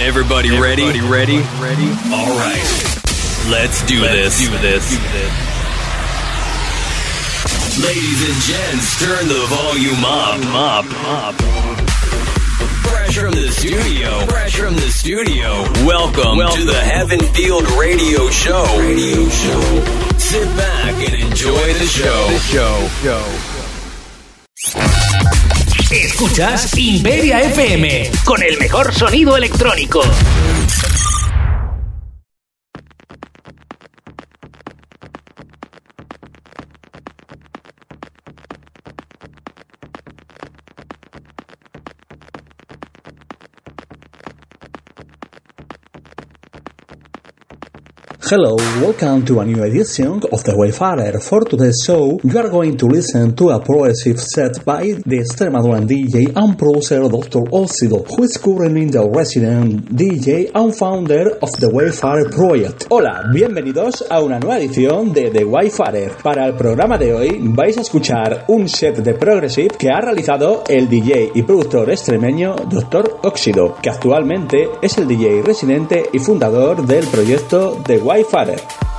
Everybody ready? Everybody ready? Ready? All right. Let's do Let's this. do this. Do this. Ladies and gents, turn the volume up, up, up. Fresh from the studio. Fresh from the studio. Welcome, to the Heaven Field Radio Show. Radio Show. Sit back and enjoy the show. show. Show. Escuchas Imperia FM con el mejor sonido electrónico. Hello, welcome to a new edition of The Wayfarer. For today's show, you are going to listen to a progressive set by the Extremaduran DJ and producer Dr. Oxido, who is currently the resident DJ and founder of The Wayfarer Project. Hola, bienvenidos a una nueva edición de The Wayfarer. Para el programa de hoy vais a escuchar un set de progressive que ha realizado el DJ y productor extremeño Dr. Oxido, que actualmente es el DJ residente y fundador del proyecto The Wayfarer. Bye, Father.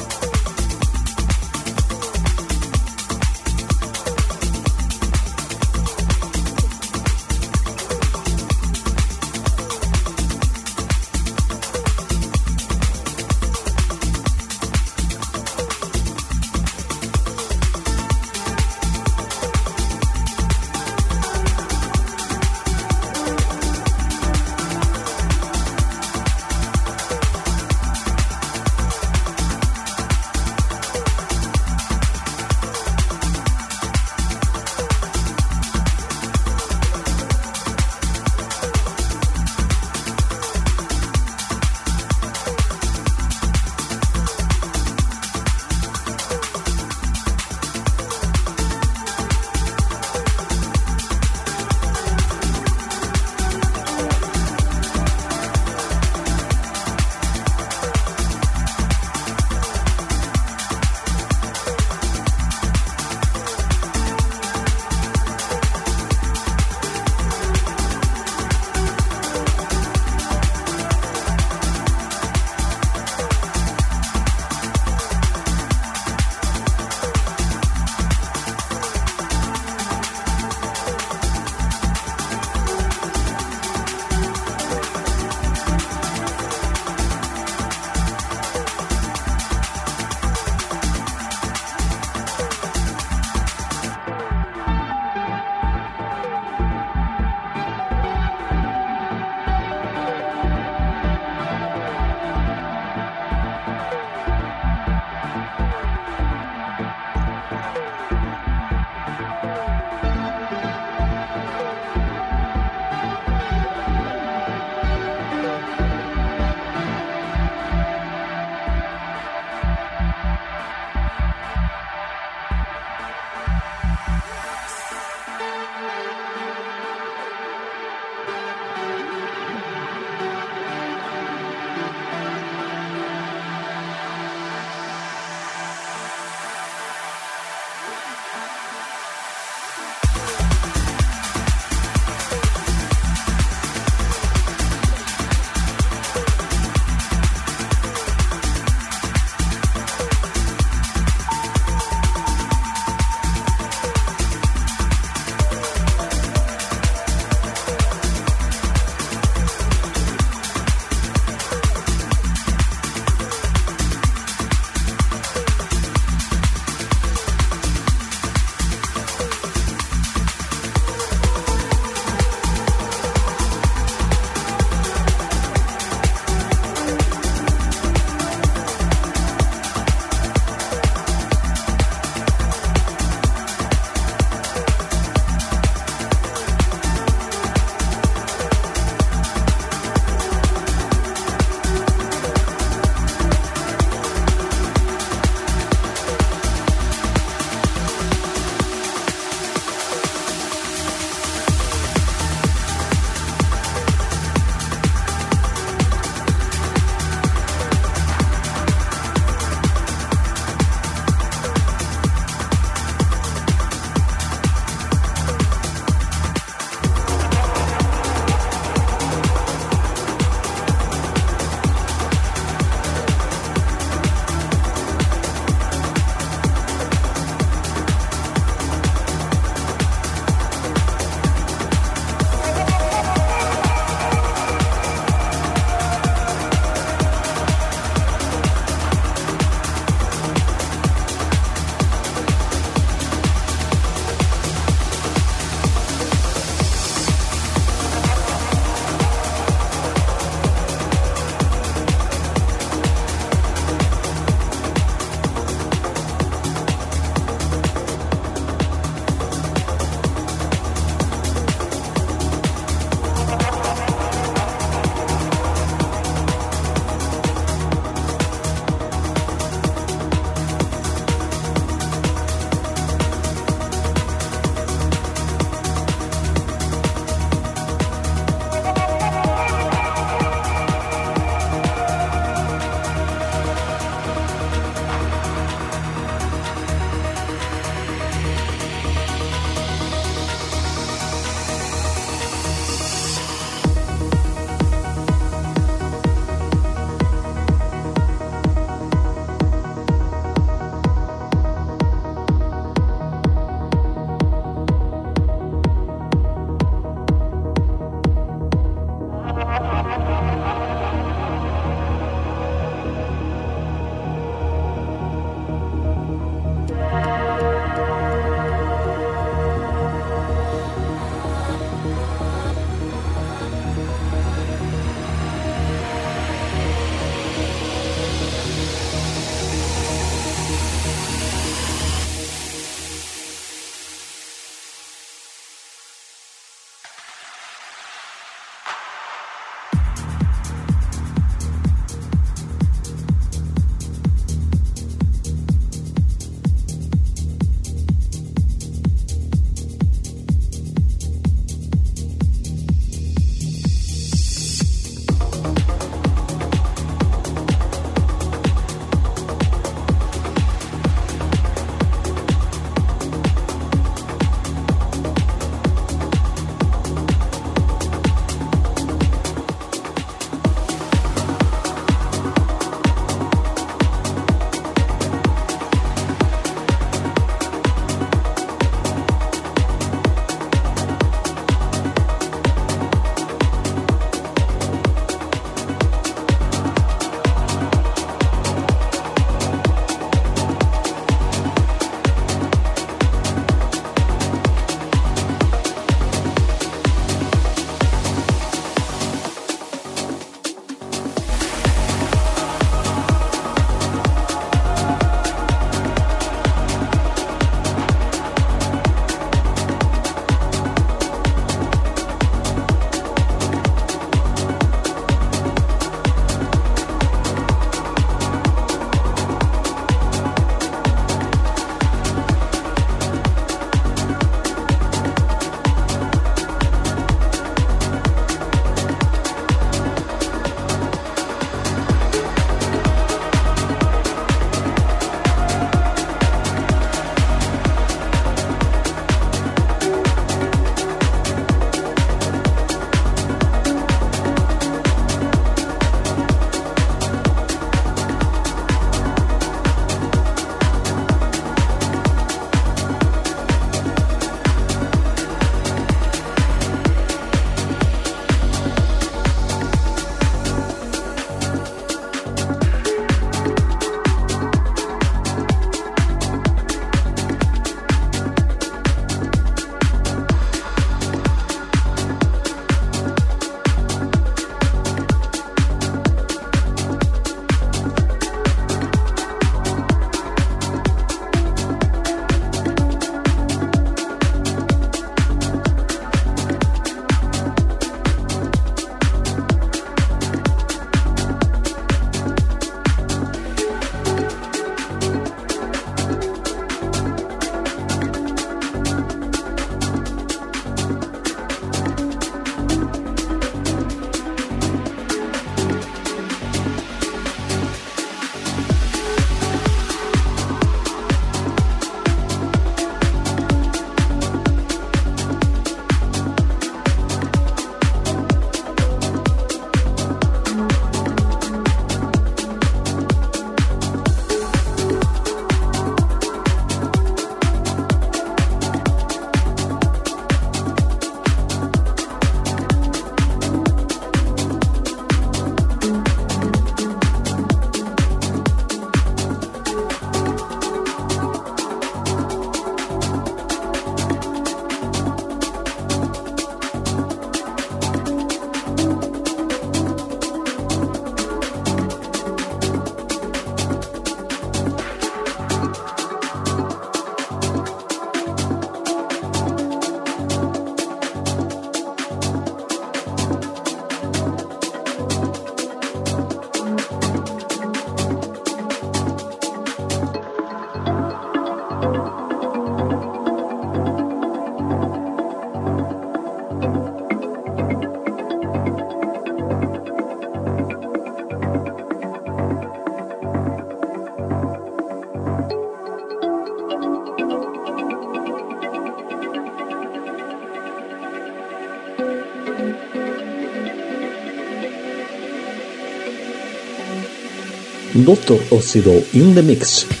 Lotto Osiro in the Mix.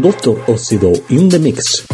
Doctor Óxido in the Mix.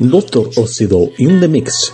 Doctor Óxido in the Mix.